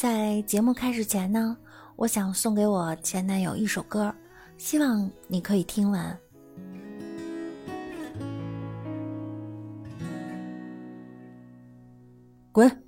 在节目开始前呢，我想送给我前男友一首歌，希望你可以听完。滚！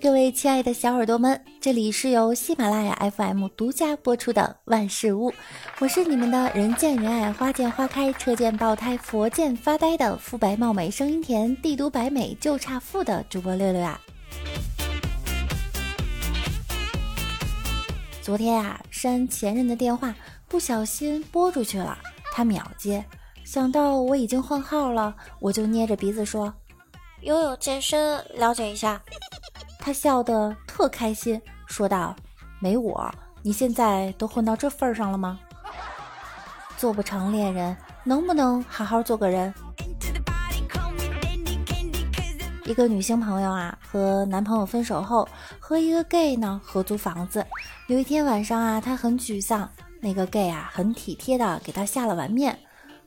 各位亲爱的小耳朵们，这里是由喜马拉雅 FM 独家播出的《万事屋》，我是你们的人见人爱、花见花开、车见爆胎、佛见发呆的肤白貌美、声音甜、帝都白美就差富的主播六六呀。昨天啊，删前任的电话不小心拨出去了，他秒接，想到我已经换号了，我就捏着鼻子说：“拥有健身，了解一下。”他笑得特开心，说道：“没我，你现在都混到这份上了吗？做不成恋人，能不能好好做个人？”一个女性朋友啊，和男朋友分手后，和一个 gay 呢合租房子。有一天晚上啊，她很沮丧，那个 gay 啊很体贴的给她下了碗面。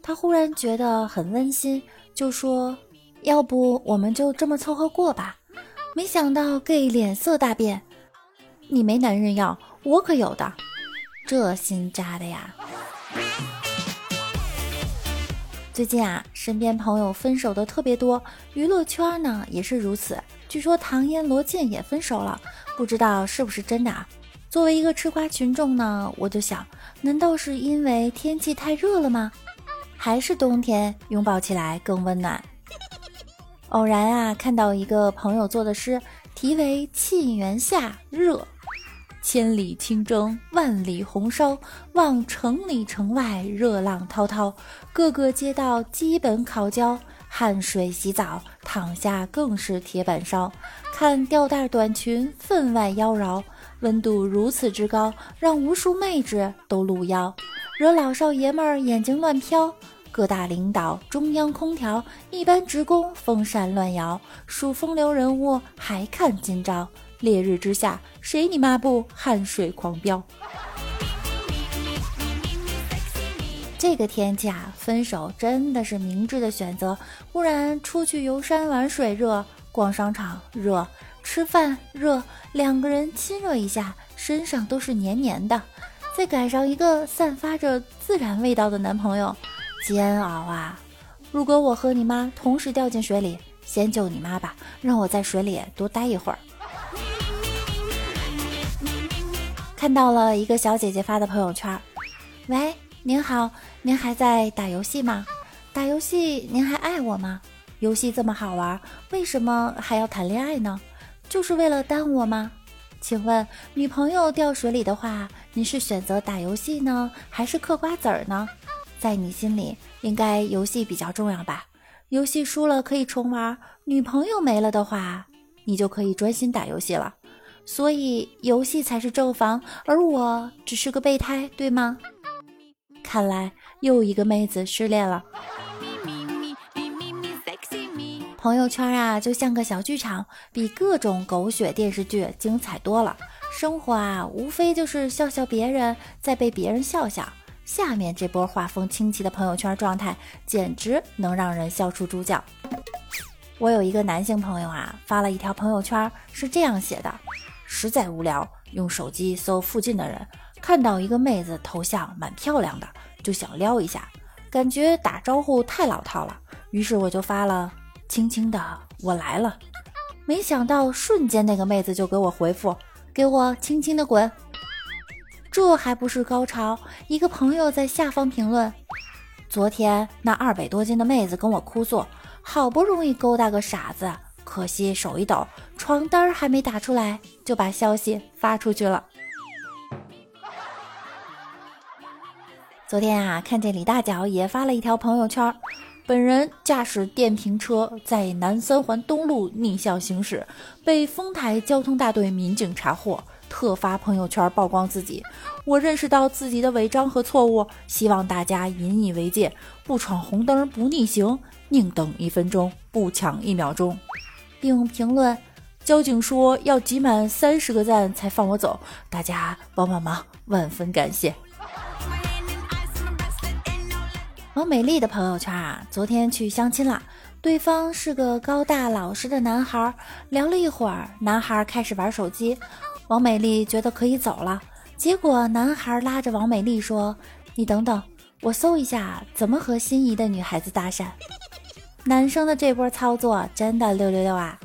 她忽然觉得很温馨，就说：“要不我们就这么凑合过吧。”没想到 gay 脸色大变，你没男人要，我可有的，这心扎的呀！最近啊，身边朋友分手的特别多，娱乐圈呢也是如此。据说唐嫣、罗晋也分手了，不知道是不是真的啊？作为一个吃瓜群众呢，我就想，难道是因为天气太热了吗？还是冬天拥抱起来更温暖？偶然啊，看到一个朋友做的诗，题为《沁园夏》，热，千里清蒸，万里红烧，望城里城外热浪滔滔，各个街道基本烤焦，汗水洗澡，躺下更是铁板烧。看吊带短裙，分外妖娆，温度如此之高，让无数妹纸都露腰，惹老少爷们儿眼睛乱飘。各大领导、中央空调、一般职工风扇乱摇，数风流人物还看今朝。烈日之下，谁你妈不汗水狂飙？这个天气啊，分手真的是明智的选择，不然出去游山玩水热，逛商场热，吃饭热，两个人亲热一下，身上都是黏黏的，再赶上一个散发着自然味道的男朋友。煎熬啊！如果我和你妈同时掉进水里，先救你妈吧，让我在水里多待一会儿。看到了一个小姐姐发的朋友圈，喂，您好，您还在打游戏吗？打游戏您还爱我吗？游戏这么好玩，为什么还要谈恋爱呢？就是为了耽误我吗？请问女朋友掉水里的话，你是选择打游戏呢，还是嗑瓜子儿呢？在你心里，应该游戏比较重要吧？游戏输了可以重玩，女朋友没了的话，你就可以专心打游戏了。所以游戏才是正房，而我只是个备胎，对吗？看来又一个妹子失恋了。朋友圈啊，就像个小剧场，比各种狗血电视剧精彩多了。生活啊，无非就是笑笑别人，再被别人笑笑。下面这波画风清奇的朋友圈状态，简直能让人笑出猪叫。我有一个男性朋友啊，发了一条朋友圈，是这样写的：实在无聊，用手机搜附近的人，看到一个妹子头像蛮漂亮的，就想撩一下，感觉打招呼太老套了，于是我就发了“轻轻的我来了”，没想到瞬间那个妹子就给我回复：“给我轻轻的滚。”这还不是高潮！一个朋友在下方评论：“昨天那二百多斤的妹子跟我哭诉，好不容易勾搭个傻子，可惜手一抖，床单还没打出来，就把消息发出去了。”昨天啊，看见李大脚也发了一条朋友圈：“本人驾驶电瓶车在南三环东路逆向行驶，被丰台交通大队民警查获。”特发朋友圈曝光自己，我认识到自己的违章和错误，希望大家引以为戒，不闯红灯不逆行，宁等一分钟不抢一秒钟，并评论：交警说要集满三十个赞才放我走，大家帮帮忙，万分感谢。王美丽的朋友圈啊，昨天去相亲了，对方是个高大老实的男孩，聊了一会儿，男孩开始玩手机，王美丽觉得可以走了，结果男孩拉着王美丽说：“你等等，我搜一下怎么和心仪的女孩子搭讪。”男生的这波操作真的六六六啊！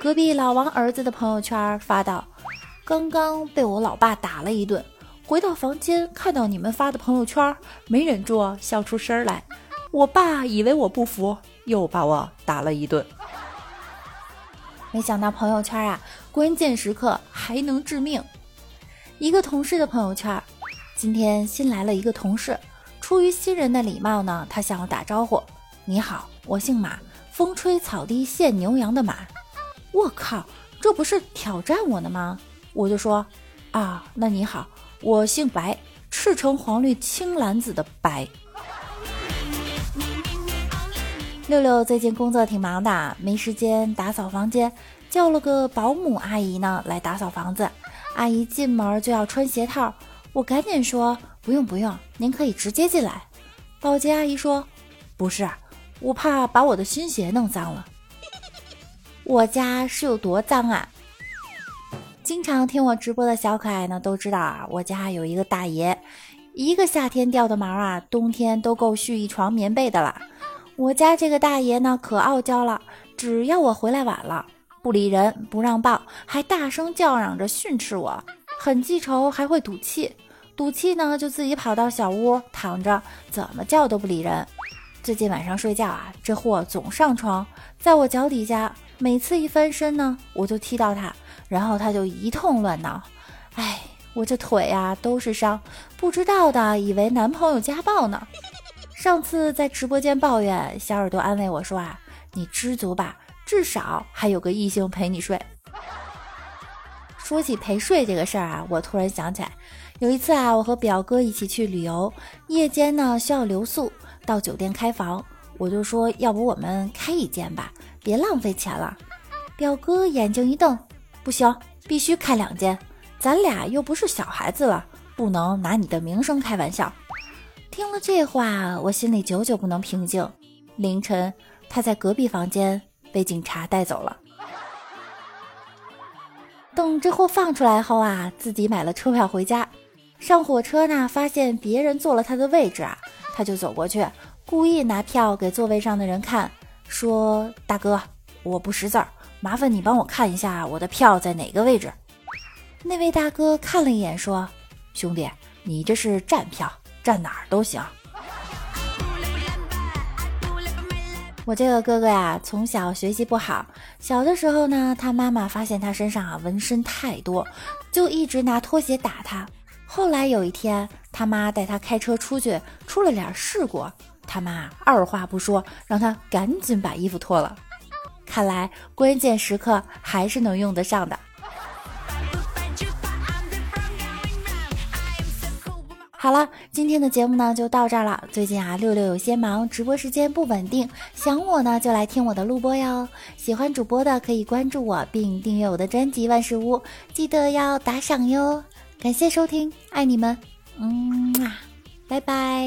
隔壁老王儿子的朋友圈发道：“刚刚被我老爸打了一顿。”回到房间，看到你们发的朋友圈，没忍住笑出声来。我爸以为我不服，又把我打了一顿。没想到朋友圈啊，关键时刻还能致命。一个同事的朋友圈，今天新来了一个同事，出于新人的礼貌呢，他向我打招呼：“你好，我姓马，风吹草低见牛羊的马。”我靠，这不是挑战我呢吗？我就说：“啊，那你好。”我姓白，赤橙黄绿青蓝紫的白。六六最近工作挺忙的，没时间打扫房间，叫了个保姆阿姨呢来打扫房子。阿姨进门就要穿鞋套，我赶紧说不用不用，您可以直接进来。保洁阿姨说不是，我怕把我的新鞋弄脏了。我家是有多脏啊？经常听我直播的小可爱呢，都知道啊，我家有一个大爷，一个夏天掉的毛啊，冬天都够续一床棉被的了。我家这个大爷呢，可傲娇了，只要我回来晚了，不理人，不让抱，还大声叫嚷着训斥我，很记仇，还会赌气，赌气呢就自己跑到小屋躺着，怎么叫都不理人。最近晚上睡觉啊，这货总上床，在我脚底下，每次一翻身呢，我就踢到他。然后他就一通乱闹，哎，我这腿呀都是伤，不知道的以为男朋友家暴呢。上次在直播间抱怨，小耳朵安慰我说啊，你知足吧，至少还有个异性陪你睡。说起陪睡这个事儿啊，我突然想起来，有一次啊，我和表哥一起去旅游，夜间呢需要留宿，到酒店开房，我就说要不我们开一间吧，别浪费钱了。表哥眼睛一瞪。不行，必须开两间，咱俩又不是小孩子了，不能拿你的名声开玩笑。听了这话，我心里久久不能平静。凌晨，他在隔壁房间被警察带走了。等这货放出来后啊，自己买了车票回家。上火车呢，发现别人坐了他的位置啊，他就走过去，故意拿票给座位上的人看，说：“大哥，我不识字儿。”麻烦你帮我看一下我的票在哪个位置。那位大哥看了一眼，说：“兄弟，你这是站票，站哪儿都行。”我这个哥哥呀，从小学习不好，小的时候呢，他妈妈发现他身上啊纹身太多，就一直拿拖鞋打他。后来有一天，他妈带他开车出去，出了点事故，他妈二话不说，让他赶紧把衣服脱了。看来关键时刻还是能用得上的。好了，今天的节目呢就到这儿了。最近啊，六六有些忙，直播时间不稳定，想我呢就来听我的录播哟。喜欢主播的可以关注我并订阅我的专辑万事屋，记得要打赏哟。感谢收听，爱你们，嗯，拜拜。